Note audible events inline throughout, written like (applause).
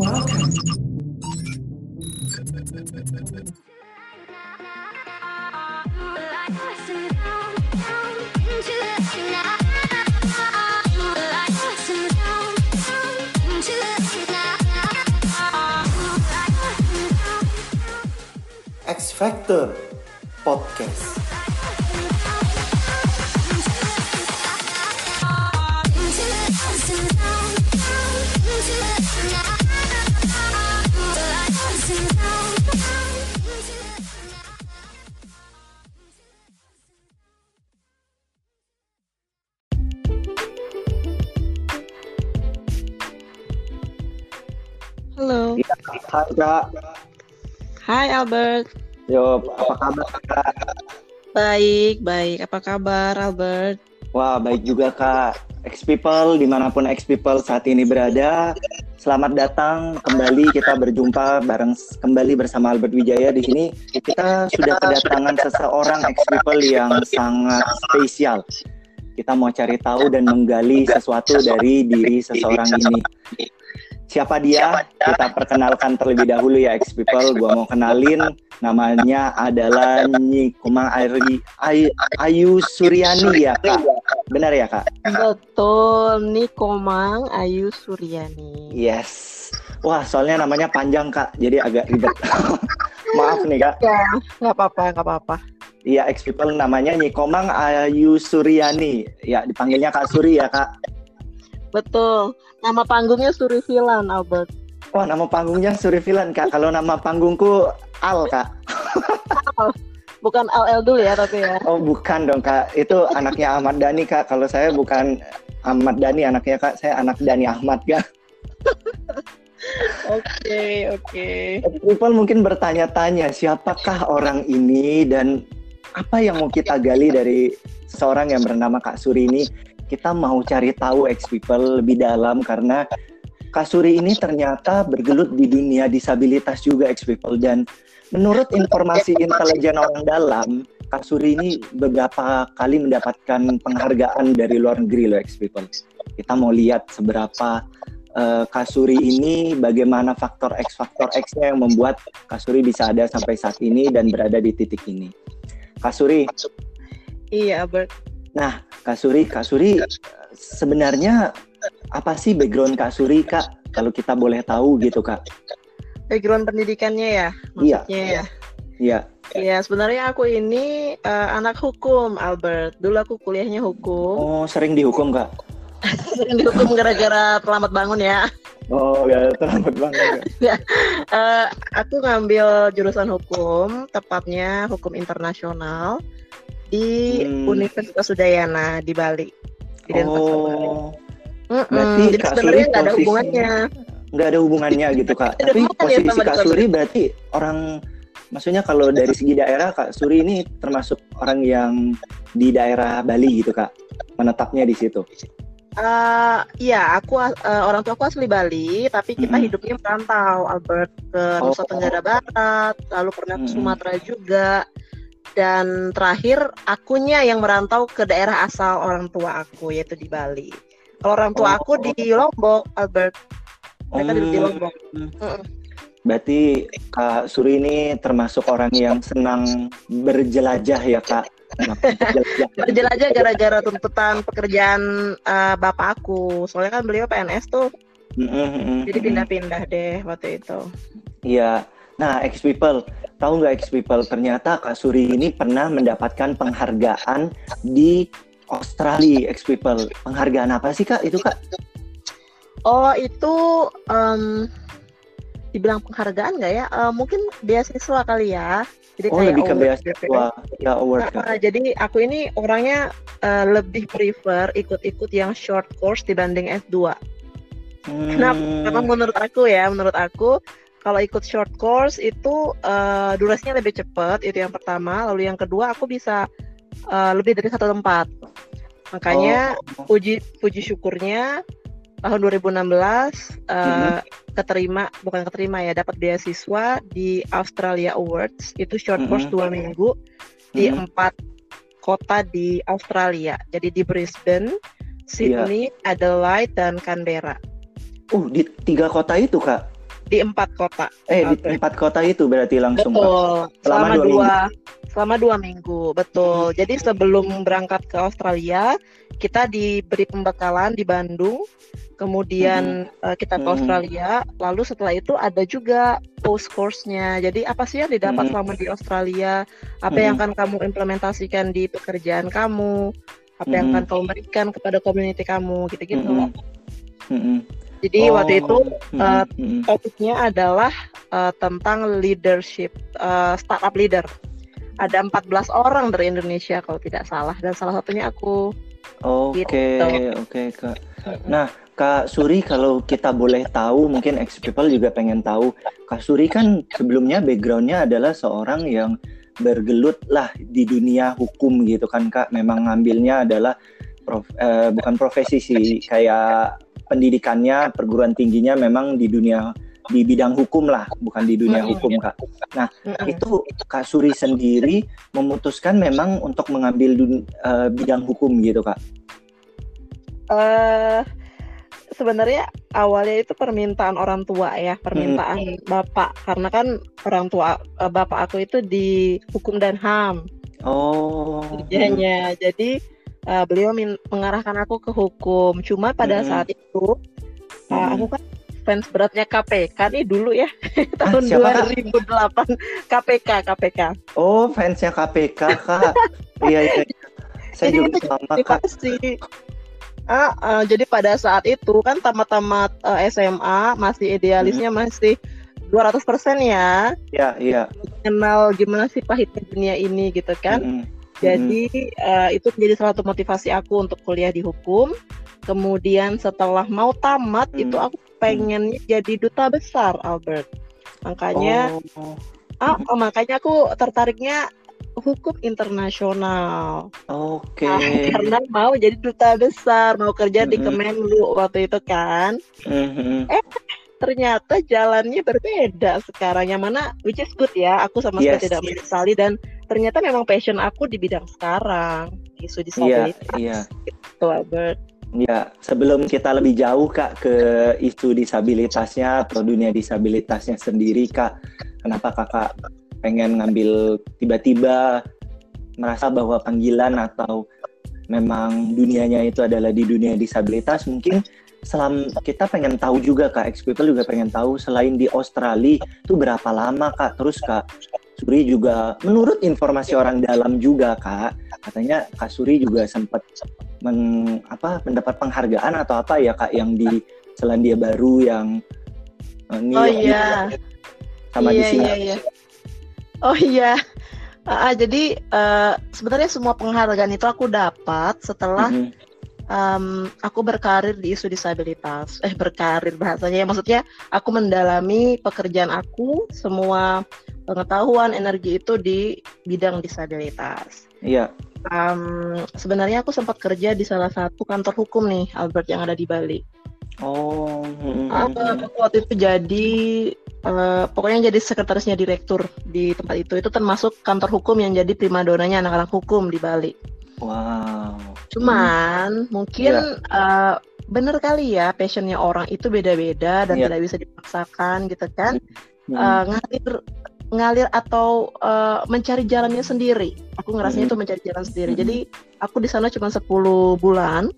Welcome. X Factor Podcast. Kak. Hai Albert. Yo, apa kabar Kak? Baik, baik. Apa kabar Albert? Wah, baik juga Kak. X People, di mana pun X People saat ini berada, selamat datang kembali kita berjumpa bareng kembali bersama Albert Wijaya di sini. Kita sudah kedatangan seseorang X People yang sangat spesial. Kita mau cari tahu dan menggali sesuatu dari diri seseorang ini. Siapa dia? Kita perkenalkan terlebih dahulu ya X People. Gua mau kenalin namanya adalah Nyi Kumang Ayu, Ayu, Ayu Suryani ya Kak. Benar ya Kak? Betul, nih Komang Ayu Suryani. Yes. Wah, soalnya namanya panjang Kak, jadi agak ribet. (laughs) Maaf nih Kak. Ya, nggak apa-apa, nggak apa-apa. Iya, X People namanya Nyi Komang Ayu Suryani. Ya, dipanggilnya Kak Suri ya Kak. Betul. Nama panggungnya Suri Filan, Albert. Wah, nama panggungnya Suri Filan Kak. Kalau nama panggungku Al Kak. Bukan LL dulu ya, tapi ya. Oh, bukan dong Kak. Itu anaknya Ahmad Dhani Kak. Kalau saya bukan Ahmad Dhani anaknya Kak. Saya anak Dhani Ahmad Kak. Oke, oke. People mungkin bertanya-tanya siapakah orang ini dan apa yang mau kita gali dari seorang yang bernama Kak Suri ini. Kita mau cari tahu ex people lebih dalam karena Kak Suri ini ternyata bergelut di dunia disabilitas juga ex people dan menurut informasi intelijen orang dalam Kak Suri ini beberapa kali mendapatkan penghargaan dari luar negeri loh ex people. Kita mau lihat seberapa uh, Kasuri ini bagaimana faktor X faktor X-nya yang membuat Kasuri bisa ada sampai saat ini dan berada di titik ini. Kasuri. Iya, Albert. Nah, Kasuri, Kasuri sebenarnya apa sih background Kasuri, Kak? Kalau kita boleh tahu gitu, Kak. Background pendidikannya ya, Iya. maksudnya ya. Iya. Iya, sebenarnya aku ini eh, anak hukum, Albert. Dulu aku kuliahnya hukum. Oh, sering dihukum, Kak? (laughs) Sering dihukum gara-gara terlambat bangun ya. Oh, ya terlambat banget. Kak. (laughs) Eh, aku ngambil jurusan hukum, tepatnya hukum internasional di Hmm. Universitas Udayana di Bali. Di Denpasar, Bali. Oh, Mm-mm, berarti Jadi Kak sebenarnya Suri ada hubungannya. nggak ada hubungannya gitu, Kak. Tapi posisi sama Kak Suri berarti orang maksudnya kalau dari segi daerah Kak Suri ini termasuk orang yang di daerah Bali gitu, Kak. Menetapnya di situ. Eh, Iya, aku eh, orang tua aku asli Bali, tapi kita Mm-mm. hidupnya merantau, Albert ke Oh. Nusa Tenggara Barat, lalu pernah ke Mm-mm. Sumatera juga, dan terakhir akunya yang merantau ke daerah asal orang tua aku, yaitu di Bali. Kalau orang tua Oh. aku di Lombok, Albert, mereka hidup di Hmm, Lombok. Berarti Kak Suri ini termasuk orang yang senang berjelajah ya, Kak. Berjelajah. (laughs) Berjelajah gara-gara tuntutan pekerjaan eh, bapak aku, soalnya kan beliau PNS tuh, Mm-mm, mm-mm, jadi pindah-pindah deh waktu itu. Iya. Nah, ex people, tahu nggak ex people? Ternyata Kak Suri ini pernah mendapatkan penghargaan di Australia, ex people. Penghargaan apa sih Kak? Itu Kak? Oh itu em, dibilang penghargaan nggak ya? Eh, mungkin beasiswa kali ya. Jadi Oh, lebih ke beasiswa. Ya, award. Nah, jadi aku ini orangnya eh, lebih prefer ikut-ikut yang short course dibanding S2. Kenapa? Hmm, Karena menurut aku ya, menurut aku kalau ikut short course itu eh, durasinya lebih cepat, itu yang pertama. Lalu yang kedua aku bisa eh, lebih dari satu tempat. Makanya Oh. puji puji syukurnya tahun 2016 eh, Mhm. keterima bukan keterima ya dapat beasiswa di Australia Awards itu short course Mhm. dua minggu di Mhm. empat kota di Australia jadi di Brisbane, Iya. Sydney, Adelaide dan Canberra. Uh, di tiga kota itu Kak. Di empat kota. Eh di empat kota itu berarti langsung betul. Selama, selama dua, dua selama dua minggu betul. Hmm. Jadi sebelum berangkat ke Australia kita diberi pembekalan di Bandung kemudian hmm. uh, kita ke hmm. Australia lalu setelah itu ada juga post course-nya jadi apa sih yang didapat hmm. selama di Australia apa hmm. yang akan kamu implementasikan di pekerjaan kamu apa hmm. yang akan kamu berikan kepada community kamu gitu-gitu hmm. Hmm. Jadi oh. waktu itu uh, hmm. topiknya adalah uh, tentang leadership uh, startup leader. Ada 14 orang dari Indonesia kalau tidak salah dan salah satunya aku. Oke, okay, gitu. oke okay, Kak. Nah, Kak Suri kalau kita boleh tahu mungkin ex people juga pengen tahu Kak Suri kan sebelumnya backgroundnya adalah seorang yang bergelut lah di dunia hukum gitu kan Kak memang ngambilnya adalah prof, eh, bukan profesi sih kayak pendidikannya perguruan tingginya memang di dunia di bidang hukum lah bukan di dunia hukum kak. Nah itu kak Suri sendiri memutuskan memang untuk mengambil dun, uh, bidang hukum gitu kak. Uh, sebenarnya awalnya itu permintaan orang tua ya, permintaan hmm. bapak karena kan orang tua eh, bapak aku itu di hukum dan HAM. Oh. Kerjanya. Hmm. Jadi uh, beliau mengarahkan aku ke hukum. Cuma pada hmm. saat itu uh, hmm. aku kan fans beratnya KPK nih dulu ya (laughs) tahun ah, 2008 KPK KPK. Oh fansnya KPK kak. (laughs) iya iya. Saya Jadi juga sama kak. Uh, uh, jadi pada saat itu kan tamat-tamat uh, SMA masih idealisnya hmm. masih 200% ya. Iya, iya. Kenal gimana sih pahitnya dunia ini gitu kan. Hmm. Jadi uh, itu menjadi salah satu motivasi aku untuk kuliah di hukum. Kemudian setelah mau tamat hmm. itu aku pengen hmm. jadi duta besar Albert. Makanya oh. Ah, oh, makanya aku tertariknya hukum internasional. Oke. Okay. Nah, karena mau jadi duta besar, mau kerja mm-hmm. di Kemenlu waktu itu kan. Mm-hmm. Eh ternyata jalannya berbeda sekarang yang mana which is good ya aku sama sekali yes. tidak menyesali dan ternyata memang passion aku di bidang sekarang isu disabilitas yeah, yeah. gitu Albert. Ya, sebelum kita lebih jauh Kak ke isu disabilitasnya atau dunia disabilitasnya sendiri Kak, kenapa Kakak pengen ngambil tiba-tiba merasa bahwa panggilan atau memang dunianya itu adalah di dunia disabilitas? Mungkin selam kita pengen tahu juga kak ex juga pengen tahu selain di Australia itu berapa lama kak? Terus kak Suri juga menurut informasi orang dalam juga kak katanya kak Suri juga sempat men, apa mendapat penghargaan atau apa ya kak yang di Selandia Baru yang uh, oh iya sama iya, di sini iya, iya. Oh iya. Uh, jadi uh, sebenarnya semua penghargaan itu aku dapat setelah mm -hmm. um, aku berkarir di isu disabilitas. Eh berkarir bahasanya ya maksudnya aku mendalami pekerjaan aku semua pengetahuan energi itu di bidang disabilitas. Iya. Um, sebenarnya aku sempat kerja di salah satu kantor hukum nih Albert yang ada di Bali. Oh. Mm -hmm. aku waktu itu jadi uh, pokoknya jadi sekretarisnya direktur di tempat itu itu termasuk kantor hukum yang jadi primadonanya anak-anak hukum di Bali. Wow. Cuman hmm. mungkin yeah. uh, bener kali ya passionnya orang itu beda-beda dan yeah. tidak bisa dipaksakan gitu kan. Hmm. Uh, ngalir ngalir atau uh, mencari jalannya sendiri. Aku ngerasanya hmm. itu mencari jalan sendiri. Hmm. Jadi aku di sana cuma 10 bulan.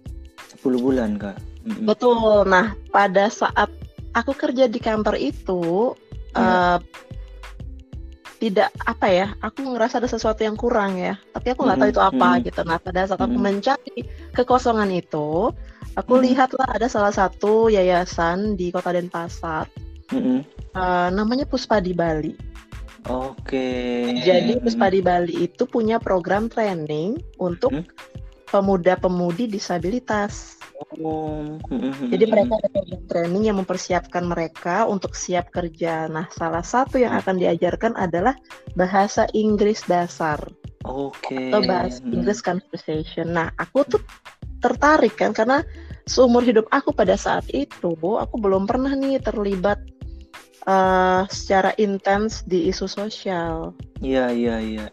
10 bulan, Kak. Hmm. Betul. Nah, pada saat aku kerja di kantor itu uh, tidak apa ya aku ngerasa ada sesuatu yang kurang ya tapi aku nggak tahu itu apa hmm. gitu nah pada saat aku hmm. mencari kekosongan itu aku hmm. lihatlah ada salah satu yayasan di kota Denpasar hmm. uh, namanya Puspa di Bali oke jadi Puspa di Bali itu punya program training untuk hmm. pemuda-pemudi disabilitas Oh. Jadi mereka ada program training yang mempersiapkan mereka untuk siap kerja. Nah, salah satu yang akan diajarkan adalah bahasa Inggris dasar. Oke. Okay. Atau bahasa Inggris conversation. Nah, aku tuh tertarik kan karena seumur hidup aku pada saat itu aku belum pernah nih terlibat uh, secara intens di isu sosial. Iya, iya, iya.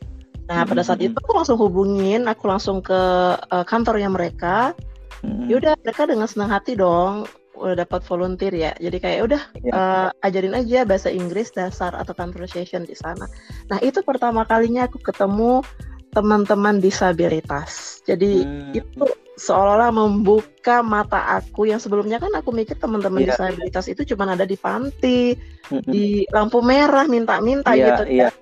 Nah, pada saat itu aku langsung hubungin, aku langsung ke uh, kantornya mereka Hmm. Yaudah mereka dengan senang hati dong udah dapat volunteer ya. Jadi kayak udah Iya. eh, ajarin aja bahasa Inggris dasar atau conversation di sana. Nah, itu pertama kalinya aku ketemu teman-teman disabilitas. Jadi Hmm. itu seolah-olah membuka mata aku yang sebelumnya kan aku mikir teman-teman Iya, disabilitas itu cuma ada di panti, di lampu merah minta-minta Iya, gitu iya. kan.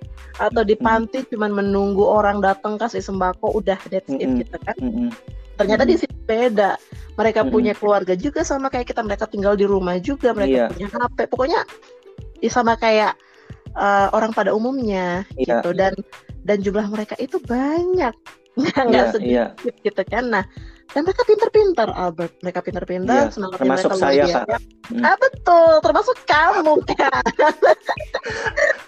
Atau di Mm. panti cuman menunggu orang datang kasih sembako udah that's it Mm-mm. gitu kan. Mm-mm. Ternyata di sini beda. Mereka punya keluarga juga sama kayak kita, mereka tinggal di rumah juga, mereka Iya. punya HP. Pokoknya ya sama kayak eh, orang pada umumnya Iya. gitu dan dan jumlah mereka itu banyak. (laughs) Nggak Iya, sedikit iya. gitu kan. Nah, dan mereka pinter-pinter Albert, mereka pinter-pinter, Iya, semangatnya termasuk mereka luar saya, biasa. Kak. Hmm. Ah betul, termasuk kamu (laughs) kan.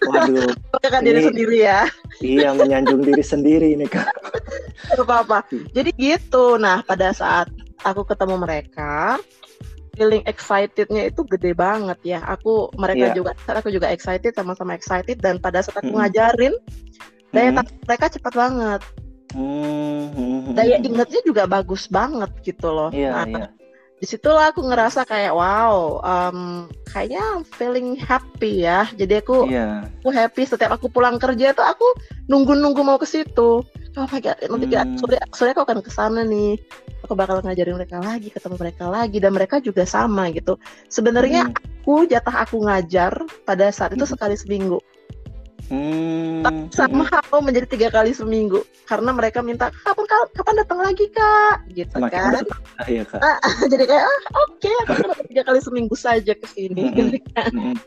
Waduh, Kan diri sendiri ya. iya menyanjung diri sendiri ini kak. Apa-apa. Jadi gitu. Nah, pada saat aku ketemu mereka, feeling excitednya itu gede banget ya. Aku mereka Iya. juga aku juga excited sama-sama excited dan pada saat aku Mm-mm. ngajarin daya Hmm. tarik mereka cepat banget. Hmm, Daya ingatnya juga bagus banget gitu loh. Iya, nah, iya. di situlah aku ngerasa kayak wow, um, kayaknya feeling happy ya. Jadi aku Iya. aku happy setiap aku pulang kerja tuh aku nunggu-nunggu mau ke situ. Oh my god, nanti Hmm. sore sore aku akan ke sana nih. Aku bakal ngajarin mereka lagi, ketemu mereka lagi dan mereka juga sama gitu. Sebenarnya Hmm. aku jatah aku ngajar pada saat itu Hmm. sekali seminggu. Hmm, Tapi sama hal menjadi tiga kali seminggu karena mereka minta kapan kapan datang lagi kak gitu Semakin kan. bertambah ya kak. Jadi kayak ah, oke aku cuma tiga kali seminggu saja ke sini. Gitu kan. Hmm,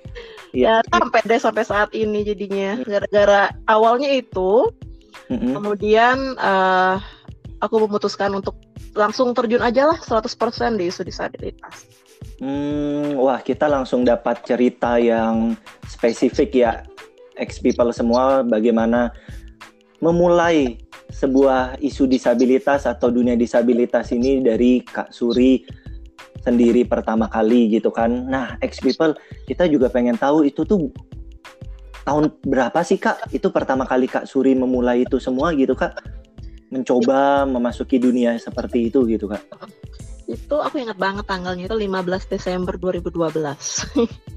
Ya Iya. sampai deh sampai saat ini jadinya gara-gara awalnya itu Hmm, kemudian eh, aku memutuskan untuk langsung terjun aja lah 100% di isu disabilitas. Hmm, wah kita langsung dapat cerita yang spesifik ya, ex people semua bagaimana memulai sebuah isu disabilitas atau dunia disabilitas ini dari Kak Suri sendiri pertama kali gitu kan. Nah, ex people kita juga pengen tahu itu tuh tahun berapa sih Kak? Itu pertama kali Kak Suri memulai itu semua gitu Kak? Mencoba memasuki dunia seperti itu gitu Kak. Itu aku ingat banget tanggalnya itu 15 Desember 2012.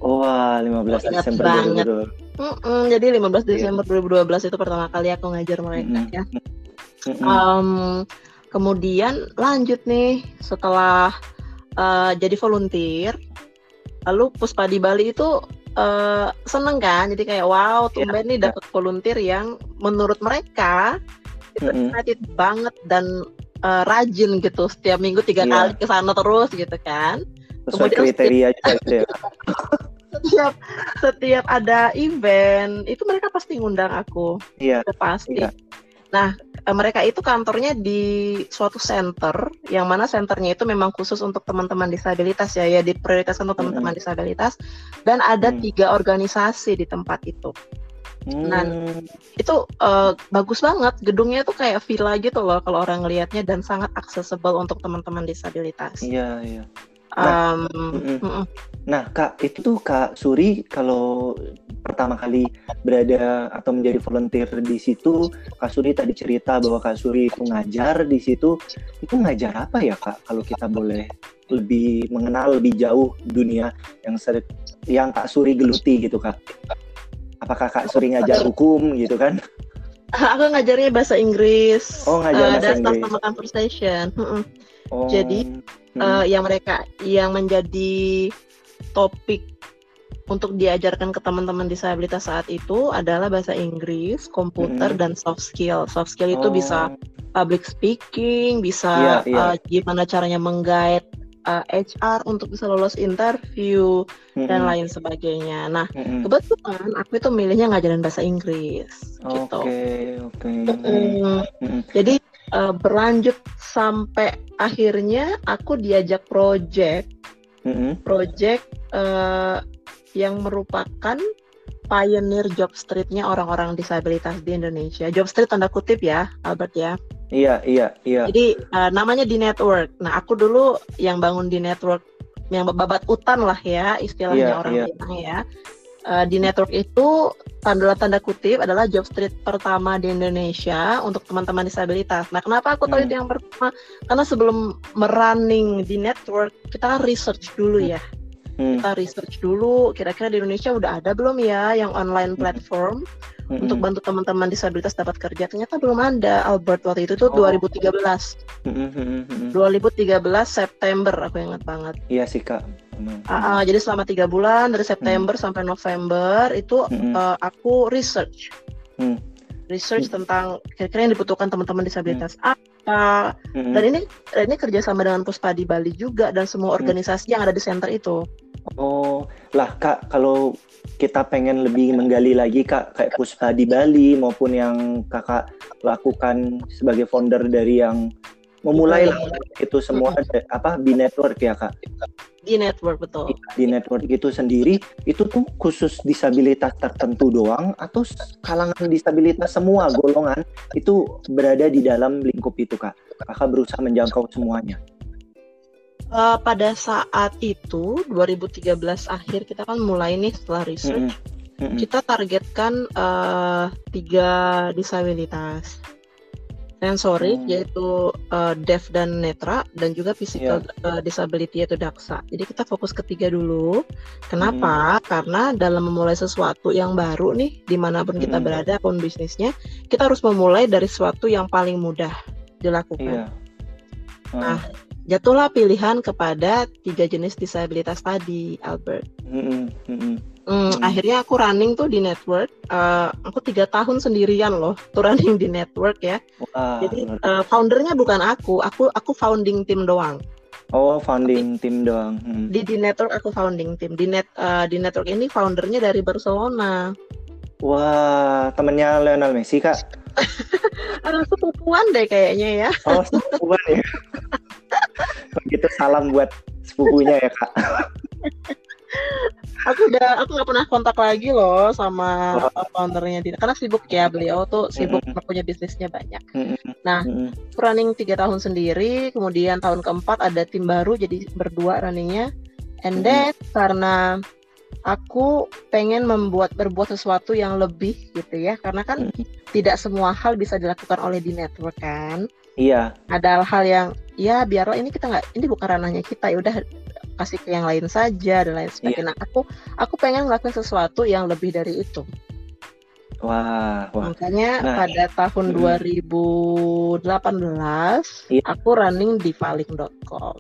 Wah, 15 Ingat Desember banget. 2022. Mm-mm, jadi 15 Iya. Desember 2012 itu pertama kali aku ngajar mereka Mm-mm. ya. Mm-mm. Em, kemudian lanjut nih setelah eh, jadi volunteer, lalu Puspa di Bali itu eh, seneng kan, jadi kayak wow, Iya, tumben nih iya. dapat volunteer yang menurut mereka itu Mm-mm. excited banget dan eh, rajin gitu, setiap minggu tiga Iya. kali ke sana terus gitu kan. sesuai kemudian kriteria juga gitu ya. (laughs) Setiap setiap ada event itu mereka pasti ngundang aku. Iya. Itu pasti. Iya. Nah, eh, mereka itu kantornya di suatu center, yang mana centernya itu memang khusus untuk teman-teman disabilitas ya, ya diprioritaskan untuk teman-teman disabilitas, dan ada Hmm. tiga organisasi di tempat itu. Nah, Hmm, Itu eh, bagus banget, gedungnya tuh kayak villa gitu loh kalau orang ngelihatnya dan sangat accessible untuk teman-teman disabilitas. iya iya. Em, Mm-mm. mm-mm. Nah kak itu tuh kak Suri kalau pertama kali berada atau menjadi volunteer di situ kak Suri tadi cerita bahwa kak Suri itu ngajar di situ itu ngajar apa ya kak kalau kita boleh lebih mengenal lebih jauh dunia yang ser- yang kak Suri geluti gitu kak apakah kak Suri ngajar hukum gitu kan (laughs) Aku ngajarnya bahasa Inggris. Oh, ngajar eh, bahasa dasar Inggris. sama conversation. Mm-mm. oh, Jadi, mm, eh, yang mereka yang menjadi topik untuk diajarkan ke teman-teman disabilitas saat itu adalah bahasa Inggris, komputer Mm-mm. dan soft skill. Soft skill itu oh, bisa public speaking, bisa Iya, iya. eh, gimana caranya menggait eh, HR untuk bisa lolos interview mm-mm, dan lain sebagainya. Nah, mm-mm. kebetulan aku itu milihnya ngajarin bahasa Inggris gitu. Oke, oke. Mm-mm. Mm-mm. Jadi eh, berlanjut sampai akhirnya aku diajak project Mm-mm. project eh, yang merupakan pioneer job street-nya orang-orang disabilitas di Indonesia. Job street tanda kutip ya, Albert ya. Iya, iya, iya. Jadi eh, namanya di network. Nah, aku dulu yang bangun di network yang babat utan lah ya, istilahnya Iya, orang iya. bilang ya. uh, di network itu tanda tanda kutip adalah job street pertama di Indonesia untuk teman-teman disabilitas. Nah, kenapa aku tahu hmm. itu yang pertama? Karena sebelum merunning di network, kita research dulu ya. Hmm. Kita research dulu kira-kira di Indonesia udah ada belum ya yang online hmm. platform hmm. untuk bantu teman-teman disabilitas dapat kerja. Ternyata belum ada. Albert waktu itu tuh oh. 2013. Hmm. 2013 September aku ingat banget. Iya sih Kak. Hmm. Uh, uh, jadi selama tiga bulan dari September hmm. sampai November itu hmm. uh, aku research. Hmm research hmm. tentang kira-kira yang dibutuhkan teman-teman disabilitas hmm. apa hmm. dan ini ini kerjasama dengan Puspadi Bali juga dan semua organisasi hmm. yang ada di center itu. Oh, lah Kak, kalau kita pengen lebih menggali lagi Kak, kayak Puspa di Bali maupun yang Kakak lakukan sebagai founder dari yang memulai lah itu semua apa di network ya Kak? Di network betul. Di network itu sendiri itu tuh khusus disabilitas tertentu doang atau kalangan disabilitas semua golongan itu berada di dalam lingkup itu Kak? Kakak berusaha menjangkau semuanya. Uh, pada saat itu 2013 akhir kita kan mulai nih setelah research mm -hmm. kita targetkan uh, tiga disabilitas sensori mm. yaitu uh, deaf dan netra dan juga physical yeah. uh, disability yaitu daksa. Jadi kita fokus ketiga dulu. Kenapa? Mm. Karena dalam memulai sesuatu yang baru nih di mana pun kita mm. berada pun bisnisnya kita harus memulai dari sesuatu yang paling mudah dilakukan. Yeah. Nah jatuhlah pilihan kepada tiga jenis disabilitas tadi, Albert. Mm -hmm. Mm, akhirnya aku running tuh di network. Uh, aku tiga tahun sendirian loh, tuh running di network ya. Wah, Jadi uh, foundernya bukan aku, aku aku founding tim doang. Oh, founding tim doang. Hmm. Di di network aku founding tim. Di net uh, di network ini foundernya dari Barcelona. Wah, temennya Lionel Messi kak? (laughs) Aduh, sepupuan deh kayaknya ya. Oh, sepupuan ya. (laughs) Begitu salam buat sepupunya ya kak. (laughs) aku udah aku nggak pernah kontak lagi loh sama oh. foundernya dia karena sibuk ya beliau tuh sibuk mm -hmm. punya bisnisnya banyak. Mm -hmm. Nah running tiga tahun sendiri, kemudian tahun keempat ada tim baru jadi berdua runningnya, and then mm -hmm. karena aku pengen membuat berbuat sesuatu yang lebih gitu ya karena kan hmm. tidak semua hal bisa dilakukan oleh di network kan iya ada hal-hal yang ya biarlah ini kita nggak ini bukan ranahnya kita ya udah kasih ke yang lain saja dan lain sebagainya yeah. nah aku aku pengen ngelakuin sesuatu yang lebih dari itu Wah, wah. Makanya nah, pada tahun hmm. 2018 yeah. aku running di faling.com.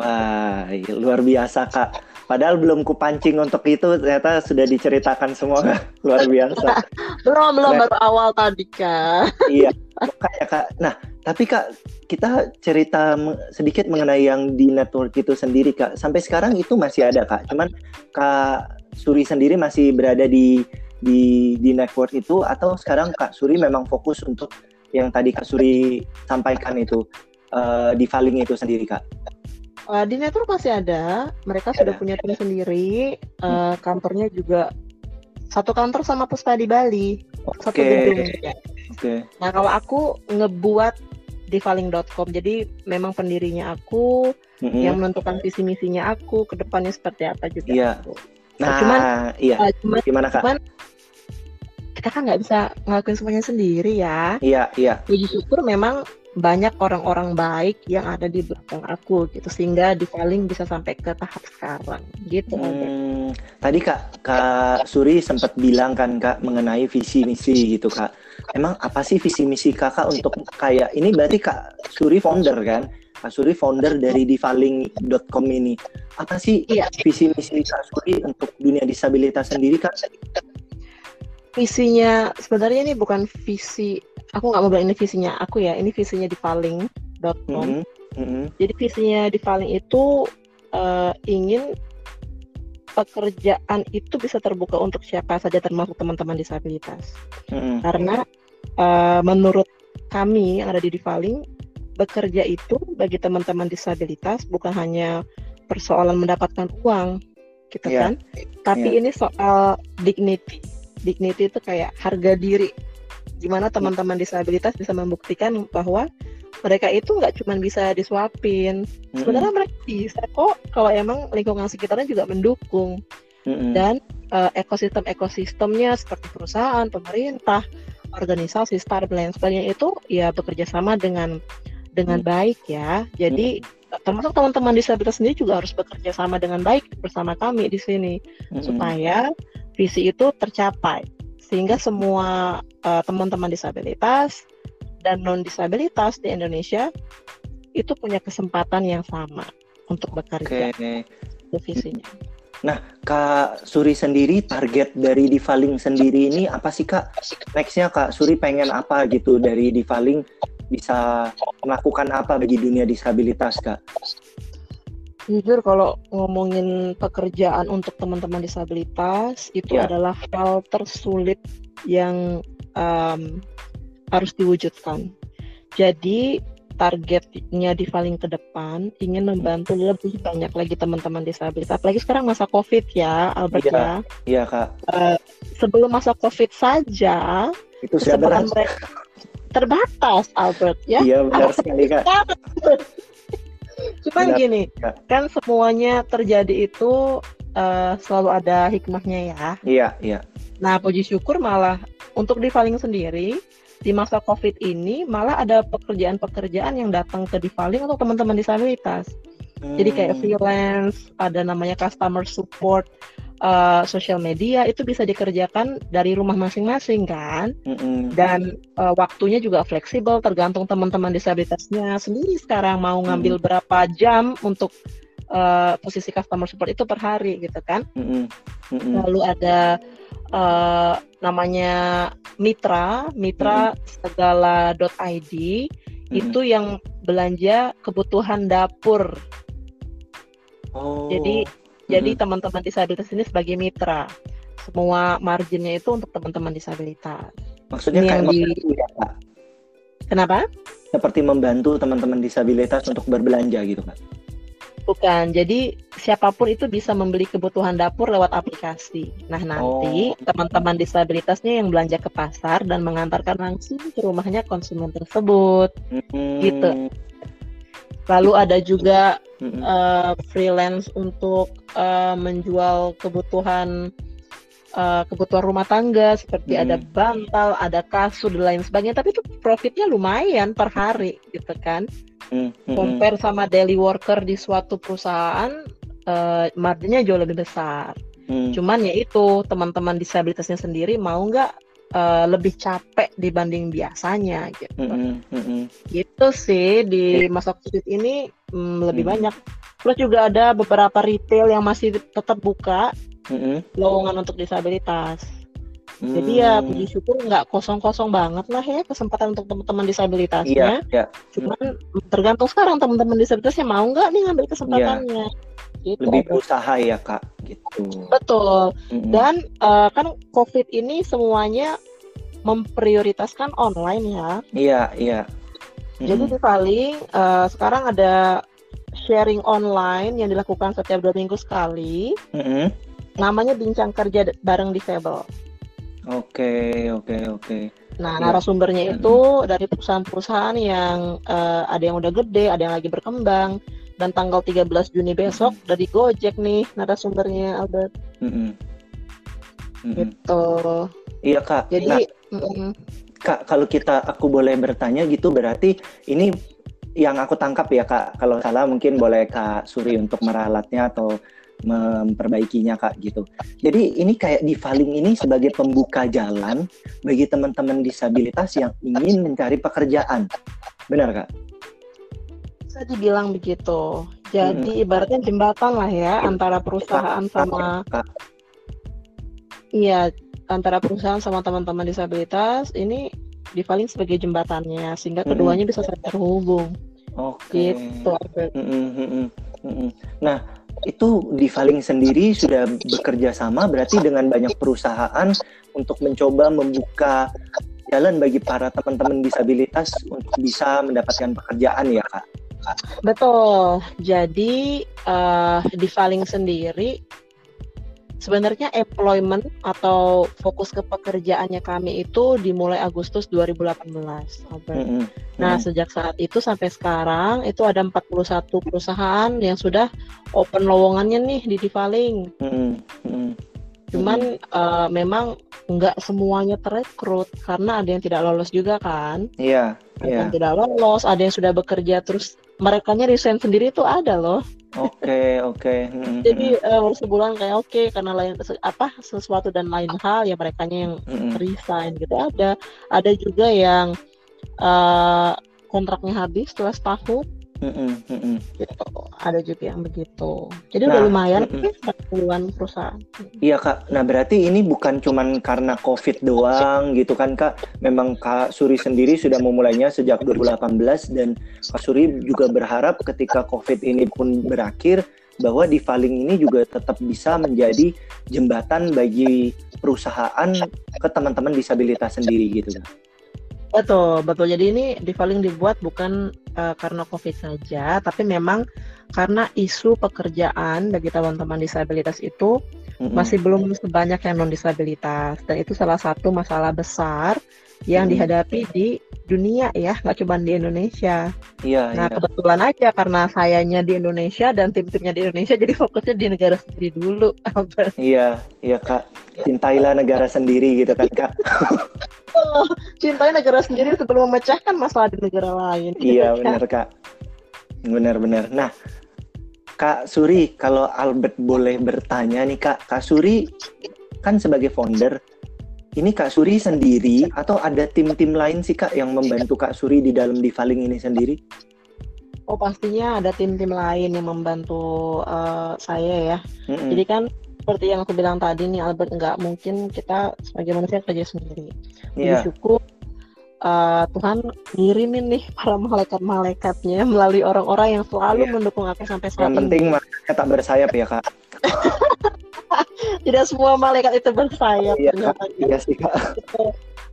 Wah, luar biasa Kak. Padahal belum kupancing untuk itu, ternyata sudah diceritakan semua (laughs) luar biasa. (laughs) belum, belum nah, baru awal tadi kak. iya, (laughs) makanya kak. Nah, tapi kak, kita cerita sedikit mengenai yang di network itu sendiri kak. Sampai sekarang itu masih ada kak. Cuman kak Suri sendiri masih berada di di di network itu atau sekarang kak Suri memang fokus untuk yang tadi kak Suri sampaikan itu uh, di Faling itu sendiri kak? Uh, di network masih ada, mereka sudah punya tim sendiri, uh, kantornya juga satu kantor sama Puspa di Bali, okay. satu gedung. Oke. Okay. Nah kalau aku ngebuat di faling.com, jadi memang pendirinya aku, mm-hmm. yang menentukan visi misinya aku, ke depannya seperti apa juga. Iya. Aku. Nah, nah cuman, iya. Uh, cuman, gimana kak? Cuman, kita kan nggak bisa ngelakuin semuanya sendiri ya. Iya, iya. Puji syukur memang banyak orang-orang baik yang ada di belakang aku gitu sehingga di paling bisa sampai ke tahap sekarang gitu. Hmm, tadi kak kak Suri sempat bilang kan kak mengenai visi misi gitu kak. Emang apa sih visi misi kakak untuk kayak ini berarti kak Suri founder kan? Kak Suri founder dari divaling.com ini. Apa sih iya. visi misi Kak Suri untuk dunia disabilitas sendiri Kak? Visinya sebenarnya ini bukan visi aku nggak mau bilang ini visinya aku ya ini visinya di faling.com mm -hmm. jadi visinya di faling itu uh, ingin pekerjaan itu bisa terbuka untuk siapa saja termasuk teman-teman disabilitas mm -hmm. karena uh, menurut kami yang ada di Divaling bekerja itu bagi teman-teman disabilitas bukan hanya persoalan mendapatkan uang gitu yeah. kan tapi yeah. ini soal dignity dignity itu kayak harga diri gimana teman-teman disabilitas bisa membuktikan bahwa mereka itu nggak cuma bisa disuapin sebenarnya mereka bisa kok kalau emang lingkungan sekitarnya juga mendukung dan uh, ekosistem-ekosistemnya seperti perusahaan, pemerintah, organisasi, startup dan sebagainya itu ya bekerja sama dengan dengan hmm. baik ya. Jadi hmm. termasuk teman-teman disabilitas sendiri juga harus bekerja sama dengan baik bersama kami di sini hmm. supaya visi itu tercapai sehingga semua uh, teman-teman disabilitas dan non disabilitas di Indonesia itu punya kesempatan yang sama untuk bekerja. Okay. Itu visinya. Nah, Kak Suri sendiri target dari Divaling sendiri ini apa sih Kak? Nextnya Kak Suri pengen apa gitu dari Divaling bisa melakukan apa bagi dunia disabilitas Kak? Jujur kalau ngomongin pekerjaan untuk teman-teman disabilitas itu ya. adalah hal tersulit yang um, harus diwujudkan. Jadi targetnya di paling ke depan ingin membantu lebih banyak lagi teman-teman disabilitas. Apalagi sekarang masa COVID ya, Albert iya, ya. Iya kak. Uh, sebelum masa COVID saja itu kesempatan mereka terbatas, Albert ya. Iya benar sekali kak. Cuman benar, gini, kak. kan semuanya terjadi itu uh, selalu ada hikmahnya ya. Iya iya. Nah puji syukur malah untuk di Faling sendiri di masa COVID ini malah ada pekerjaan-pekerjaan yang datang ke Divaling untuk teman-teman disabilitas. Hmm. Jadi kayak hmm. freelance, ada namanya customer support, uh, social media itu bisa dikerjakan dari rumah masing-masing kan, mm-hmm. dan uh, waktunya juga fleksibel tergantung teman-teman disabilitasnya sendiri sekarang mau ngambil mm. berapa jam untuk uh, posisi customer support itu per hari gitu kan. Mm-hmm. Mm-hmm. Lalu ada uh, namanya Mitra, Mitra hmm. segala.id hmm. itu yang belanja kebutuhan dapur. Oh. Jadi jadi teman-teman disabilitas ini sebagai mitra. Semua marginnya itu untuk teman-teman disabilitas. Maksudnya ini kayak di... ya, Pak? Kenapa? Seperti membantu teman-teman disabilitas untuk berbelanja gitu, Pak. Bukan, jadi siapa pun itu bisa membeli kebutuhan dapur lewat aplikasi. Nah nanti oh. teman-teman disabilitasnya yang belanja ke pasar dan mengantarkan langsung ke rumahnya konsumen tersebut, hmm. gitu. Lalu ada juga uh, freelance untuk uh, menjual kebutuhan uh, kebutuhan rumah tangga seperti ada bantal, ada kasur dan lain sebagainya. Tapi itu profitnya lumayan per hari, gitu kan? Compare sama daily worker di suatu perusahaan uh, marginnya jauh lebih besar. Hmm. Cuman ya itu teman-teman disabilitasnya sendiri mau nggak uh, lebih capek dibanding biasanya gitu. Hmm, hmm, hmm. Gitu sih di masa covid ini hmm, lebih hmm. banyak. Plus juga ada beberapa retail yang masih tetap buka hmm. lowongan untuk disabilitas. Hmm. Jadi ya hmm. puji syukur nggak kosong-kosong banget lah ya kesempatan untuk teman-teman disabilitasnya. Iya, iya. Cuman hmm. tergantung sekarang teman-teman disabilitasnya mau nggak nih ngambil kesempatannya. Iya. Gitu. Lebih berusaha ya kak, gitu. Betul. Hmm. Dan uh, kan COVID ini semuanya memprioritaskan online ya. Iya, iya. Hmm. Jadi di paling uh, sekarang ada sharing online yang dilakukan setiap dua minggu sekali. Hmm. Namanya bincang kerja bareng disable. Oke, oke, oke. Nah, narasumbernya itu dari perusahaan-perusahaan yang uh, ada yang udah gede, ada yang lagi berkembang. Dan tanggal 13 Juni besok mm-hmm. dari Gojek nih narasumbernya Albert. Mm-hmm. Mm-hmm. Gitu. Iya kak. Jadi, nah, mm-hmm. kak kalau kita aku boleh bertanya gitu berarti ini yang aku tangkap ya kak. Kalau salah mungkin boleh kak Suri untuk meralatnya atau memperbaikinya kak gitu. Jadi ini kayak di Faling ini sebagai pembuka jalan bagi teman-teman disabilitas yang ingin mencari pekerjaan. Benar kak? Bisa dibilang begitu. Jadi hmm. ibaratnya jembatan lah ya antara perusahaan sama Iya, antara perusahaan sama teman-teman disabilitas ini di Faling sebagai jembatannya sehingga keduanya hmm. bisa saling terhubung. Oke. Okay. Gitu. Hmm, hmm, hmm, nah, itu di Faling sendiri sudah bekerja sama berarti dengan banyak perusahaan untuk mencoba membuka jalan bagi para teman-teman disabilitas untuk bisa mendapatkan pekerjaan ya kak. Betul. Jadi uh, di Faling sendiri sebenarnya employment atau fokus ke pekerjaannya kami itu dimulai Agustus 2018. Mm -hmm. Nah, sejak saat itu sampai sekarang itu ada 41 perusahaan yang sudah open lowongannya nih di Divaling. Mm -hmm. Cuman mm-hmm. uh, memang nggak semuanya terekrut karena ada yang tidak lolos juga kan. Iya. Yeah, yeah. Yang tidak lolos, ada yang sudah bekerja terus mereka resign sendiri itu ada loh. Oke okay, oke. Okay. Mm-hmm. Jadi uh, sebulan kayak oke okay, karena lain apa sesuatu dan lain hal ya mereka yang mm-hmm. resign gitu ada. Ada juga yang uh, kontraknya habis setelah setahun Mm -mm, Gitu. Ada juga yang begitu. Jadi nah, udah lumayan mm puluhan perusahaan. Iya kak. Nah berarti ini bukan cuman karena COVID doang gitu kan kak. Memang kak Suri sendiri sudah memulainya sejak 2018 dan kak Suri juga berharap ketika COVID ini pun berakhir bahwa Divaling ini juga tetap bisa menjadi jembatan bagi perusahaan ke teman-teman disabilitas sendiri gitu kak. Betul, betul. Jadi ini Divaling dibuat bukan uh, karena COVID saja, tapi memang karena isu pekerjaan bagi teman-teman disabilitas itu mm-hmm. masih belum sebanyak yang non disabilitas dan itu salah satu masalah besar yang mm-hmm. dihadapi di dunia ya, nggak cuma di Indonesia. Iya. Nah iya. kebetulan aja karena sayanya di Indonesia dan tim-timnya di Indonesia, jadi fokusnya di negara sendiri dulu. (laughs) iya, iya kak. Cintailah negara sendiri gitu kan kak. cintai negara sendiri sebelum memecahkan masalah di negara lain. Iya benar kak, benar-benar. Nah, Kak Suri, kalau Albert boleh bertanya nih kak, Kak Suri kan sebagai founder, ini Kak Suri sendiri atau ada tim-tim lain sih kak yang membantu Kak Suri di dalam Divaling ini sendiri? Oh pastinya ada tim-tim lain yang membantu uh, saya ya. Mm -hmm. Jadi kan seperti yang aku bilang tadi nih Albert nggak mungkin kita sebagai manusia kerja sendiri. Yeah. Jadi syukur uh, Tuhan ngirimin nih (laughs) para malaikat-malaikatnya melalui orang-orang yang selalu yeah. mendukung aku sampai ini. Yang penting malaikat tak bersayap ya kak. (laughs) Tidak semua malaikat itu bersayap. Iya, kak. iya sih kak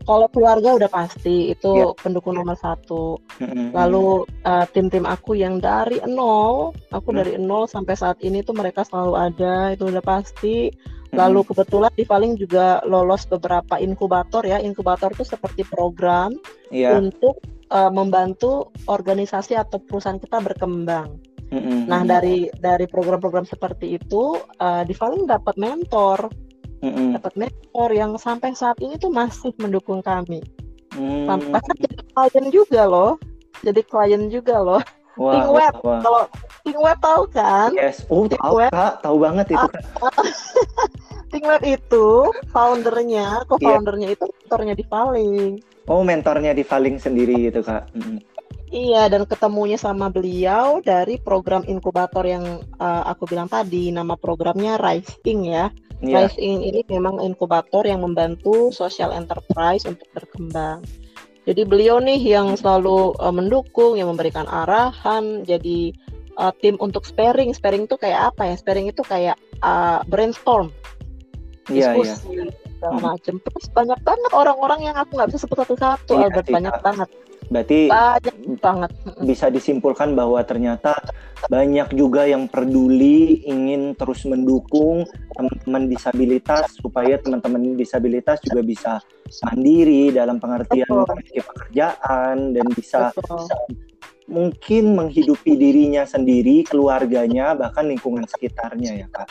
kalau keluarga udah pasti itu yeah. pendukung nomor satu. Mm-hmm. Lalu uh, tim-tim aku yang dari nol, aku mm. dari nol sampai saat ini tuh mereka selalu ada, itu udah pasti. Lalu kebetulan di paling juga lolos beberapa inkubator ya. Inkubator itu seperti program yeah. untuk uh, membantu organisasi atau perusahaan kita berkembang. Mm-hmm. Nah dari dari program-program seperti itu, uh, di paling dapat mentor mm-hmm. dapat mentor yang sampai saat ini tuh masih mendukung kami. Mm. Sampai jadi klien juga loh, jadi klien juga loh. Wah, Web, kalau Think Web tahu kan? Yes, oh Think tahu web. kak, tahu banget itu kak. (laughs) Think Web itu foundernya, co-foundernya yeah. itu mentornya di Paling. Oh mentornya di Paling sendiri gitu kak. Mm-hmm. Iya, dan ketemunya sama beliau dari program inkubator yang uh, aku bilang tadi, nama programnya Rising ya. Yeah. Rising ini memang inkubator yang membantu social enterprise untuk berkembang. Jadi beliau nih yang selalu uh, mendukung, yang memberikan arahan, jadi uh, tim untuk sparing. Sparing itu kayak apa ya? Sparing itu kayak uh, brainstorm, yeah, iya. diskusi, yeah. segala hmm. macam. Terus banyak banget orang-orang yang aku nggak bisa sebut satu-satu, yeah, Albert. Banyak banget. Berarti banyak banget. Bisa disimpulkan bahwa ternyata banyak juga yang peduli ingin terus mendukung teman-teman disabilitas supaya teman-teman disabilitas juga bisa mandiri dalam pengertian memiliki pekerjaan dan bisa, bisa mungkin menghidupi dirinya sendiri, keluarganya, bahkan lingkungan sekitarnya ya kak.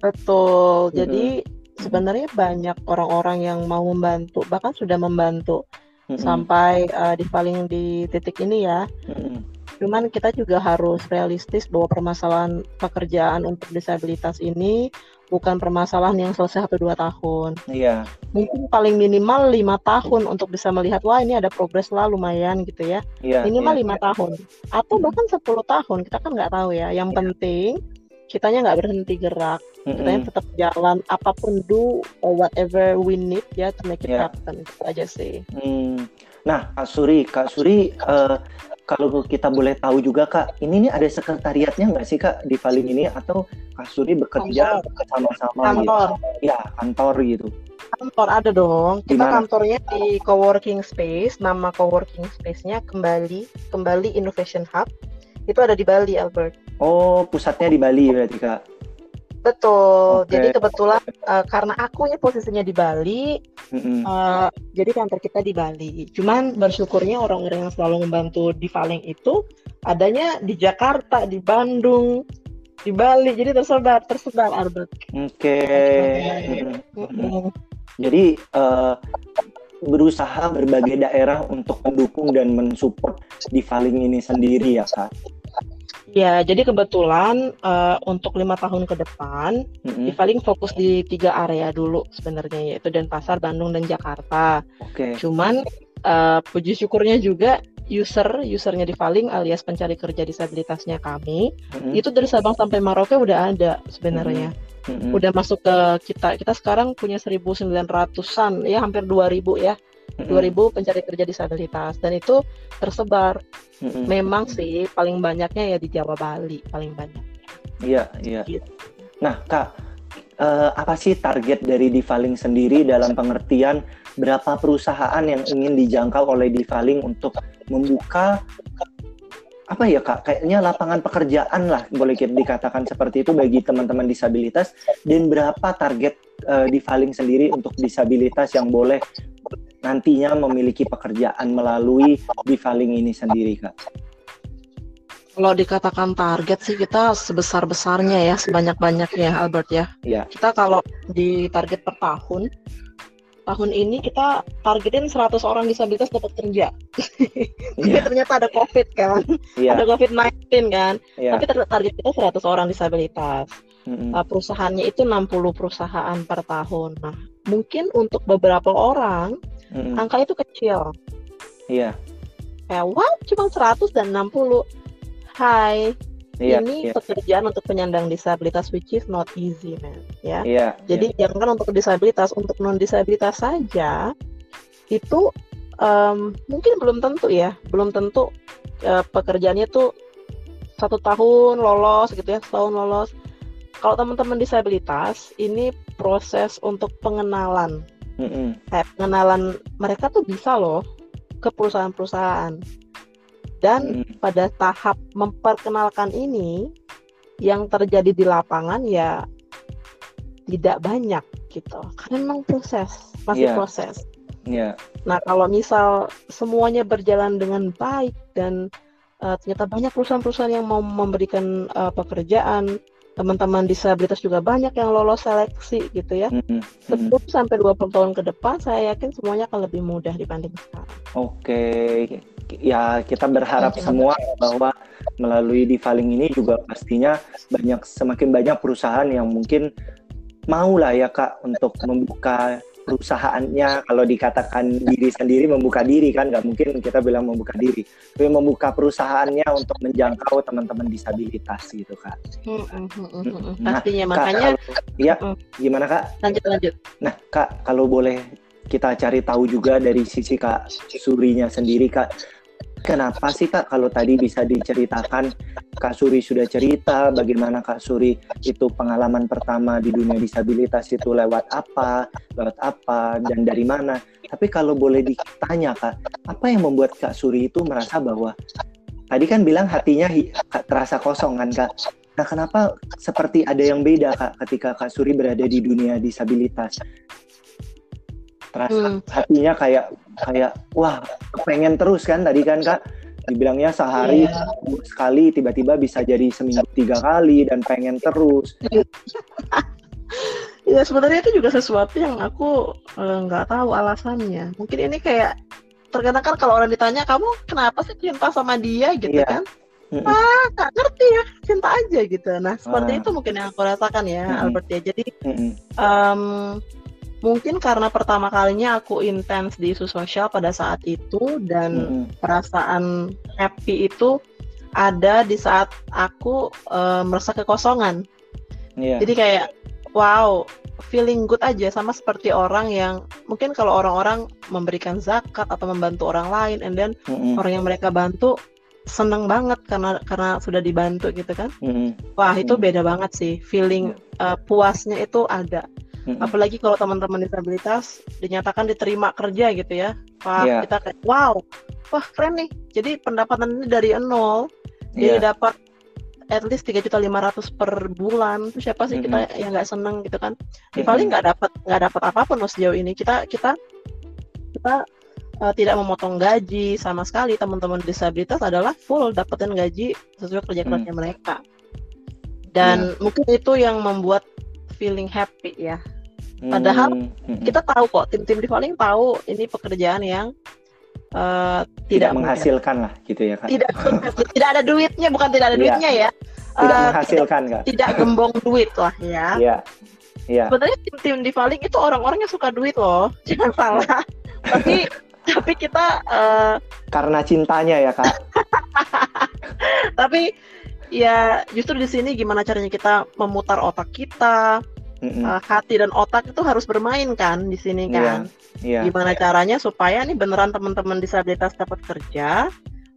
Betul. Jadi hmm. sebenarnya banyak orang-orang yang mau membantu, bahkan sudah membantu hmm. sampai uh, di paling di titik ini ya. Hmm. Cuman kita juga harus realistis bahwa permasalahan pekerjaan untuk disabilitas ini bukan permasalahan yang selesai satu dua tahun. Iya. Mungkin paling minimal lima tahun untuk bisa melihat wah ini ada progres lah lumayan gitu ya. Iya, minimal iya. lima iya. tahun atau bahkan sepuluh tahun kita kan nggak tahu ya. Yang iya. penting kitanya nggak berhenti gerak. Mm-hmm. Kitanya tetap jalan apa pun do or whatever we need ya to make it yeah. happen itu aja sih. Hmm. Nah, Kak Suri, Kak Suri uh, kalau kita boleh tahu juga Kak, ini nih ada sekretariatnya nggak sih Kak di Valing ini atau Kak Suri bekerja sama-sama kantor. gitu? Ya, kantor gitu. Kantor ada dong. Kita Di mana? kantornya di coworking space. Nama coworking space-nya kembali kembali Innovation Hub. Itu ada di Bali, Albert. Oh, pusatnya di Bali berarti Kak. Betul. Okay. Jadi kebetulan uh, karena aku ini posisinya di Bali, mm-hmm. uh, jadi kantor kita di Bali. Cuman bersyukurnya orang-orang yang selalu membantu di Valeng itu adanya di Jakarta, di Bandung, di Bali jadi tersebar tersebar Albert oke okay. jadi uh, berusaha berbagai daerah untuk mendukung dan mensupport di Faling ini sendiri ya kak Ya, jadi kebetulan uh, untuk lima tahun ke depan, mm-hmm. di paling fokus di tiga area dulu sebenarnya yaitu Denpasar, Bandung, dan Jakarta. Oke. Okay. Cuman uh, puji syukurnya juga user usernya di Faling alias pencari kerja disabilitasnya kami mm-hmm. itu dari Sabang sampai Maroke udah ada sebenarnya. Mm-hmm. Udah masuk ke kita kita sekarang punya 1.900-an ya hampir 2.000 ya. 2000 pencari kerja disabilitas dan itu tersebar. Mm-hmm. Memang sih paling banyaknya ya di Jawa Bali paling banyak. Iya, iya. Gitu. Nah, Kak, uh, apa sih target dari Divaling sendiri dalam pengertian berapa perusahaan yang ingin dijangkau oleh Divaling untuk membuka apa ya kak kayaknya lapangan pekerjaan lah boleh dikatakan seperti itu bagi teman-teman disabilitas dan berapa target uh, di Faling sendiri untuk disabilitas yang boleh nantinya memiliki pekerjaan melalui Bivaling ini sendiri, Kak? Kalau dikatakan target sih kita sebesar-besarnya ya, sebanyak-banyaknya Albert ya. Iya. Kita kalau di target per tahun, tahun ini kita targetin 100 orang disabilitas dapat kerja. Yeah. (laughs) ternyata ada COVID kan. Yeah. Ada COVID-19 kan. Yeah. Tapi target kita 100 orang disabilitas. Mm-hmm. Uh, perusahaannya itu 60 perusahaan per tahun. Nah, mungkin untuk beberapa orang angka itu kecil. Iya. Kayak wow cuma 100 dan 60. Hai. Iya, ini iya. pekerjaan untuk penyandang disabilitas which is not easy man ya. Iya, Jadi iya. jangan untuk disabilitas, untuk non disabilitas saja itu um, mungkin belum tentu ya, belum tentu uh, pekerjaannya tuh satu tahun lolos gitu ya, setahun lolos. Kalau teman-teman disabilitas ini proses untuk pengenalan mm-hmm. kayak pengenalan mereka tuh bisa loh ke perusahaan-perusahaan dan mm. pada tahap memperkenalkan ini yang terjadi di lapangan ya tidak banyak gitu karena memang proses masih yeah. proses yeah. nah kalau misal semuanya berjalan dengan baik dan uh, ternyata banyak perusahaan-perusahaan yang mau memberikan uh, pekerjaan teman-teman disabilitas juga banyak yang lolos seleksi gitu ya. Mm -hmm. 10 sampai 20 tahun ke depan saya yakin semuanya akan lebih mudah dibanding sekarang. Oke. Ya, kita berharap ya, semua bahwa melalui Divaling ini juga pastinya banyak semakin banyak perusahaan yang mungkin mau lah ya Kak untuk membuka perusahaannya kalau dikatakan diri sendiri membuka diri kan nggak mungkin kita bilang membuka diri. Tapi membuka perusahaannya untuk menjangkau teman-teman disabilitas gitu kak. Hmm, hmm, hmm, nah, pastinya kak, makanya ya gimana kak? Lanjut lanjut. Nah kak kalau boleh kita cari tahu juga dari sisi kak Surinya sendiri kak Kenapa sih Kak kalau tadi bisa diceritakan Kak Suri sudah cerita bagaimana Kak Suri itu pengalaman pertama di dunia disabilitas itu lewat apa, lewat apa dan dari mana. Tapi kalau boleh ditanya Kak, apa yang membuat Kak Suri itu merasa bahwa tadi kan bilang hatinya terasa kosong kan Kak. Nah, kenapa seperti ada yang beda Kak ketika Kak Suri berada di dunia disabilitas? terasa hmm. hatinya kayak kayak wah pengen terus kan tadi kan kak dibilangnya sehari yeah. sekali tiba-tiba bisa jadi seminggu tiga kali dan pengen terus ya sebenarnya itu juga sesuatu yang aku eh, nggak uh, tahu alasannya mungkin ini kayak terkadang kan kalau orang ditanya kamu kenapa sih cinta sama dia gitu yeah. kan mm ah nggak ngerti ya cinta aja gitu nah seperti ah. itu mungkin yang aku rasakan ya mm -hmm. Albert ya jadi mm -hmm. um, mungkin karena pertama kalinya aku intens di isu sosial pada saat itu dan hmm. perasaan happy itu ada di saat aku uh, merasa kekosongan. Yeah. Jadi kayak wow, feeling good aja sama seperti orang yang mungkin kalau orang-orang memberikan zakat atau membantu orang lain and then mm-hmm. orang yang mereka bantu seneng banget karena karena sudah dibantu gitu kan. Mm-hmm. Wah, itu mm-hmm. beda banget sih. Feeling uh, puasnya itu ada hmm Apalagi kalau teman-teman disabilitas dinyatakan diterima kerja gitu ya. Wah, yeah. kita kayak wow, wah keren nih. Jadi pendapatan ini dari nol, yeah. jadi iya. dapat at least tiga juta lima ratus per bulan. Itu siapa sih mm-hmm. kita yang nggak seneng gitu kan? Di paling nggak dapat nggak dapat apa pun loh sejauh ini. Kita kita kita uh, tidak memotong gaji sama sekali. Teman-teman disabilitas adalah full dapetin gaji sesuai kerja kerasnya mm. mereka. dan yeah. mungkin itu yang membuat feeling happy ya padahal hmm. hmm. kita tahu kok tim-tim di paling tahu ini pekerjaan yang uh, tidak, tidak menghasilkan lah gitu ya kan tidak tidak ada duitnya bukan tidak ada yeah. duitnya ya tidak uh, menghasilkan tidak, tidak gembong duit lah ya yeah. Yeah. Sebenarnya tim-tim di paling itu orang-orang yang suka duit loh, (laughs) jangan salah. tapi tapi kita uh, karena cintanya ya kak. (laughs) tapi ya justru di sini gimana caranya kita memutar otak kita mm-hmm. uh, hati dan otak itu harus bermain kan di sini iya, kan yeah, yeah. gimana caranya supaya nih beneran teman-teman disabilitas dapat kerja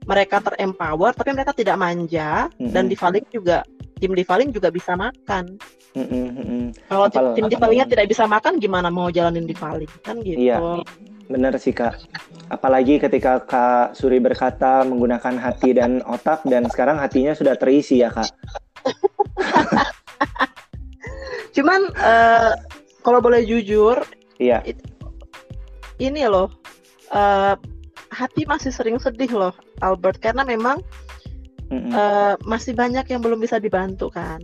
mereka terempower tapi mereka tidak manja mm-hmm. dan di Valing juga tim di Valing juga bisa makan mm-hmm. kalau Apal, tim di Valingnya tidak bisa makan gimana mau jalanin di Valing kan gitu yeah. Benar sih kak. Apalagi ketika kak Suri berkata menggunakan hati dan otak dan sekarang hatinya sudah terisi ya kak. (laughs) Cuman uh, kalau boleh jujur, iya. It, ini loh, uh, hati masih sering sedih loh Albert karena memang mm -mm. Uh, masih banyak yang belum bisa dibantu kan.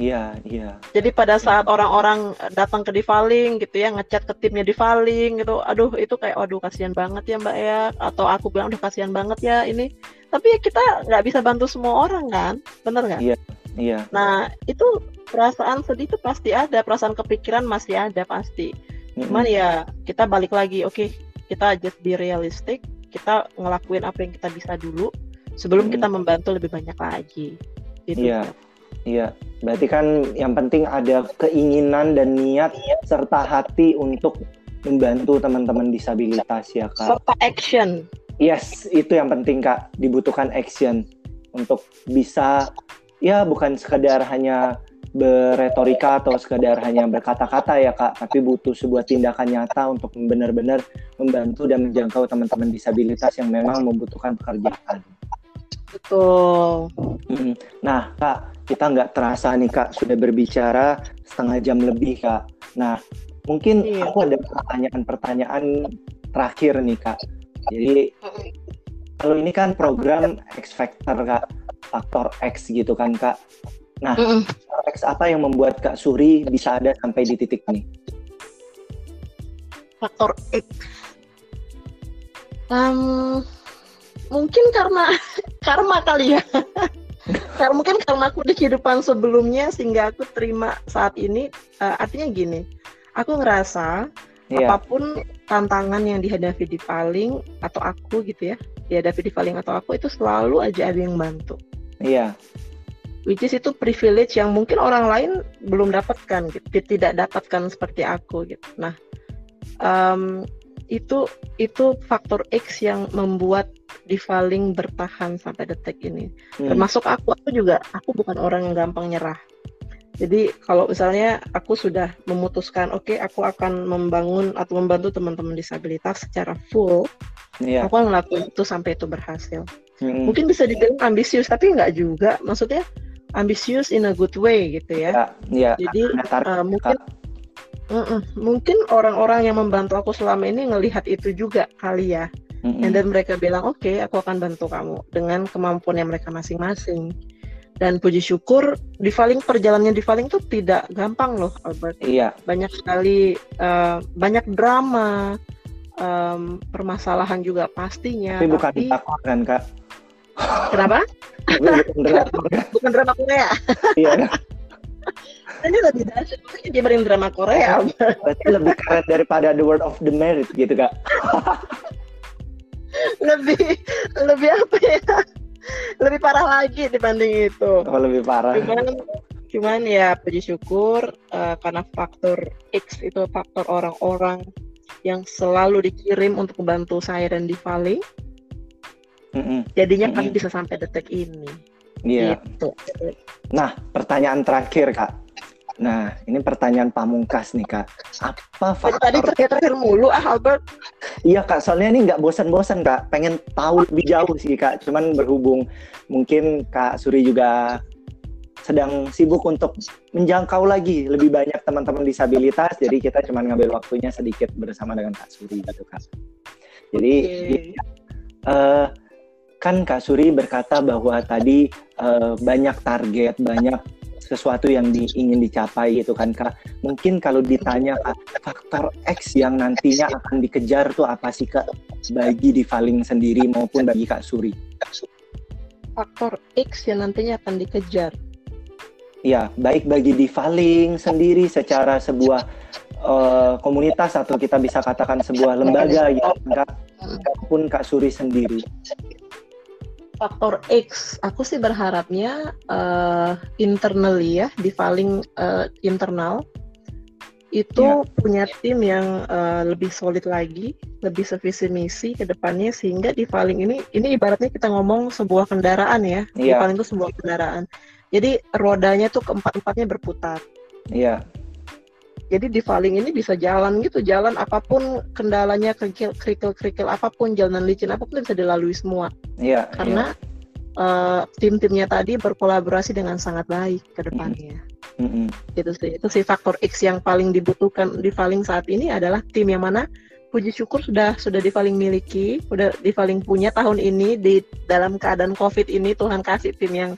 Iya, iya. Jadi pada saat orang-orang datang ke Divaling gitu ya, ngechat ke timnya Divaling gitu, aduh itu kayak waduh kasihan banget ya Mbak ya, atau aku bilang udah kasihan banget ya ini. Tapi ya kita nggak bisa bantu semua orang kan, bener nggak? Iya, iya. Nah itu perasaan sedih itu pasti ada, perasaan kepikiran masih ada pasti. Cuman ya kita balik lagi, oke okay, kita just be realistic, kita ngelakuin apa yang kita bisa dulu sebelum mm-hmm. kita membantu lebih banyak lagi. Gitu. Iya. Iya, berarti kan yang penting ada keinginan dan niat serta hati untuk membantu teman-teman disabilitas ya kak. Serta action. Yes, itu yang penting kak. Dibutuhkan action untuk bisa ya bukan sekedar hanya berretorika atau sekedar hanya berkata-kata ya kak, tapi butuh sebuah tindakan nyata untuk benar-benar membantu dan menjangkau teman-teman disabilitas yang memang membutuhkan pekerjaan. Betul. Nah, Kak, kita nggak terasa nih Kak sudah berbicara setengah jam lebih Kak. Nah, mungkin iya. aku ada pertanyaan-pertanyaan terakhir nih Kak. Jadi kalau ini kan program X Factor Kak, faktor X gitu kan Kak. Nah, mm X apa yang membuat Kak Suri bisa ada sampai di titik ini? Faktor X. Um, mungkin karena (laughs) karma kali ya (laughs) karena mungkin karena aku di kehidupan sebelumnya sehingga aku terima saat ini uh, artinya gini aku ngerasa yeah. apa pun tantangan yang dihadapi di paling atau aku gitu ya dihadapi di paling atau aku itu selalu aja ada yang bantu iya yeah. Which is itu privilege yang mungkin orang lain belum dapatkan gitu tidak dapatkan seperti aku gitu nah um, itu itu faktor X yang membuat Divaling bertahan sampai detik ini. Hmm. Termasuk aku, aku juga aku bukan orang yang gampang nyerah. Jadi kalau misalnya aku sudah memutuskan, oke okay, aku akan membangun atau membantu teman-teman disabilitas secara full, yeah. aku akan ngelakuin itu sampai itu berhasil. Hmm. Mungkin bisa dibilang ambisius, tapi nggak juga. Maksudnya ambisius in a good way gitu ya. Yeah, yeah. Jadi uh, mungkin Mm-mm. Mungkin orang-orang yang membantu aku selama ini ngelihat itu juga kali ya. Mm-mm. Dan mereka bilang, oke, okay, aku akan bantu kamu dengan kemampuan yang mereka masing-masing. Dan puji syukur, di Divaling perjalanannya Divaling itu tidak gampang loh, Albert. Iya. Banyak sekali, uh, banyak drama, um, permasalahan juga pastinya. Tapi bukan tapi... takut kan, Kak? Kenapa? bukan drama, bukan drama Korea. iya ini lebih dahsyat dibanding drama Korea. Berarti lebih keren daripada The World of the Merit gitu kak. lebih lebih apa ya? Lebih parah lagi dibanding itu. Oh, lebih parah. Cuman cuman ya puji syukur uh, karena faktor X itu faktor orang-orang yang selalu dikirim untuk membantu saya dan Divali. Mm -mm. Jadinya mm -mm. kami bisa sampai detik ini. Iya. Gitu. Nah, pertanyaan terakhir kak. Nah, ini pertanyaan pamungkas nih kak. Apa faktor? Tadi terakhir-terakhir mulu ah Albert. Iya kak, soalnya ini nggak bosan-bosan kak. Pengen tahu lebih jauh sih kak. Cuman berhubung mungkin kak Suri juga sedang sibuk untuk menjangkau lagi lebih banyak teman-teman disabilitas. Jadi kita cuma ngambil waktunya sedikit bersama dengan kak Suri gitu kak. Jadi okay. uh, kan Kak Suri berkata bahwa tadi uh, banyak target, banyak sesuatu yang di, ingin dicapai gitu kan kak. Mungkin kalau ditanya kak faktor X yang nantinya akan dikejar tuh apa sih kak bagi Divaling sendiri maupun bagi kak Suri? Faktor X yang nantinya akan dikejar. Ya baik bagi Divaling sendiri secara sebuah uh, komunitas atau kita bisa katakan sebuah lembaga ya kak maupun kak Suri sendiri faktor X, aku sih berharapnya uh, internally ya, di paling uh, internal itu yeah. punya tim yang uh, lebih solid lagi, lebih sevisi misi ke depannya sehingga di paling ini ini ibaratnya kita ngomong sebuah kendaraan ya, yeah. di iya. paling itu sebuah kendaraan. Jadi rodanya tuh keempat-empatnya berputar. Iya. Yeah jadi di Valing ini bisa jalan gitu jalan apa pun kendalanya kerikil kerikil kerikil apa pun jalanan licin apa pun bisa dilalui semua iya karena iya. Uh, tim-timnya tadi berkolaborasi dengan sangat baik ke depannya mm-hmm. itu sih itu sih faktor X yang paling dibutuhkan di Valing saat ini adalah tim yang mana puji syukur sudah sudah di Valing miliki sudah di Valing punya tahun ini di dalam keadaan COVID ini Tuhan kasih tim yang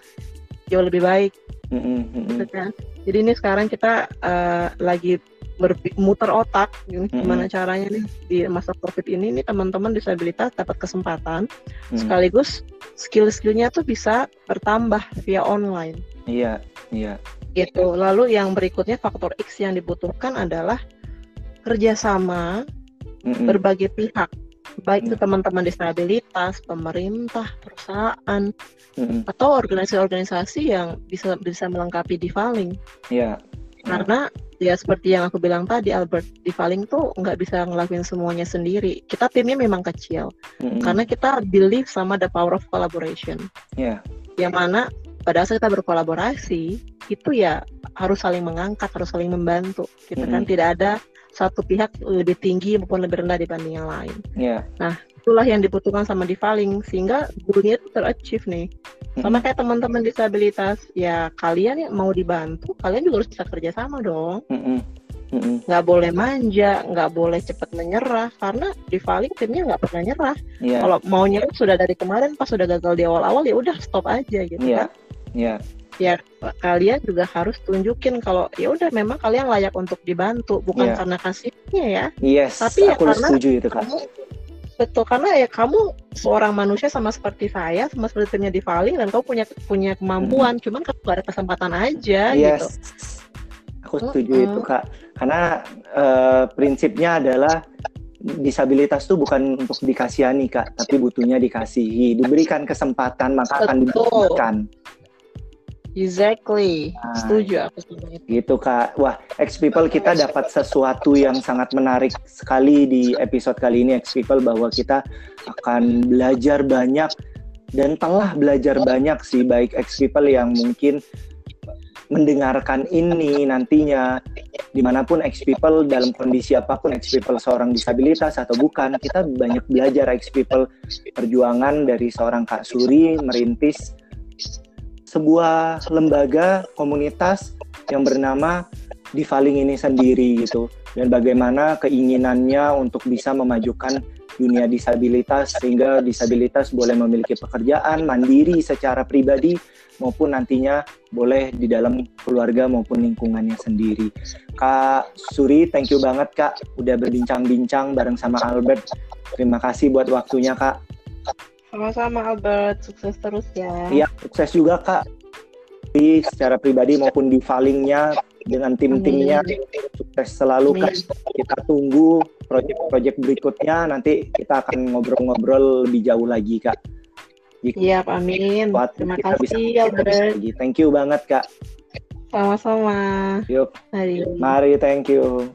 jauh lebih baik mm-hmm. gitu kan jadi ini sekarang kita uh, lagi bermuter otak gimana mm-hmm. caranya nih di masa covid ini nih teman-teman disabilitas dapat kesempatan mm-hmm. sekaligus skill-skillnya tuh bisa bertambah via online. Iya, iya. Gitu. Lalu yang berikutnya faktor X yang dibutuhkan adalah kerjasama mm-hmm. berbagai pihak baik itu teman-teman disabilitas, pemerintah, perusahaan, mm-hmm. atau organisasi-organisasi yang bisa bisa melengkapi Divaling. Iya. Karena ya seperti yang aku bilang tadi Albert Divaling tuh nggak bisa ngelakuin semuanya sendiri. Kita timnya memang kecil mm-hmm. karena kita believe sama the power of collaboration. Yeah. Yang mana pada saat kita berkolaborasi itu ya harus saling mengangkat, harus saling membantu. Gitu mm-hmm. kan tidak ada satu pihak lebih tinggi maupun lebih rendah dibanding yang lain. Yeah. Nah, itulah yang dibutuhkan sama Divaling sehingga goalnya itu terachieve nih. Sama kayak teman-teman disabilitas, ya kalian yang mau dibantu, kalian juga harus bisa kerja sama dong. Nggak boleh manja, nggak boleh cepat menyerah, karena Divaling timnya nggak pernah nyerah. Yeah. Kalau mau nyerah sudah dari kemarin, pas sudah gagal di awal-awal ya udah stop aja gitu yeah. kan. Iya ya kalian juga harus tunjukin kalau ya udah memang kalian layak untuk dibantu bukan yeah. karena kasihnya ya yes tapi ya karena setuju itu kan kamu, betul karena ya kamu seorang manusia sama seperti saya sama seperti timnya di Valing dan kamu punya punya kemampuan hmm. cuman kamu gak ada kesempatan aja yes. gitu aku setuju hmm. itu kak karena uh, prinsipnya adalah disabilitas itu bukan untuk dikasihani kak tapi butuhnya dikasihi diberikan kesempatan maka akan diberikan Exactly. Nah, Setuju aku sama itu. Gitu Kak. Wah, X People kita dapat sesuatu yang sangat menarik sekali di episode kali ini X People bahwa kita akan belajar banyak dan telah belajar banyak sih baik X People yang mungkin mendengarkan ini nantinya di mana pun X People dalam kondisi apa pun X People seorang disabilitas atau bukan kita banyak belajar X People perjuangan dari seorang Kak Suri merintis sebuah lembaga komunitas yang bernama Divaling ini sendiri gitu dan bagaimana keinginannya untuk bisa memajukan dunia disabilitas sehingga disabilitas boleh memiliki pekerjaan mandiri secara pribadi maupun nantinya boleh di dalam keluarga maupun lingkungannya sendiri. Kak Suri, thank you banget Kak udah berbincang-bincang bareng sama Albert. Terima kasih buat waktunya Kak. Sama-sama Albert, sukses terus ya. Iya, sukses juga Kak. Di secara pribadi maupun di falingnya dengan tim-timnya sukses selalu Kak. Kita tunggu proyek-proyek berikutnya nanti kita akan ngobrol-ngobrol lebih jauh lagi Kak. Iya, amin. Terima kasih Albert. Lagi. Thank you banget Kak. Sama-sama. Yuk. Mari. Mari, thank you.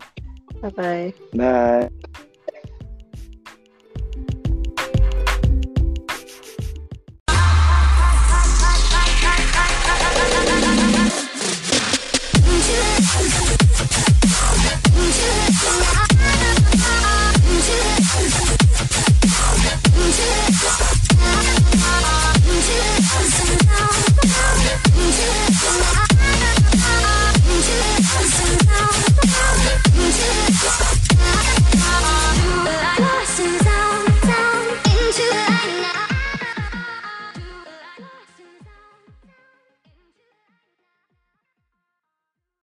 Bye-bye. Bye. I'm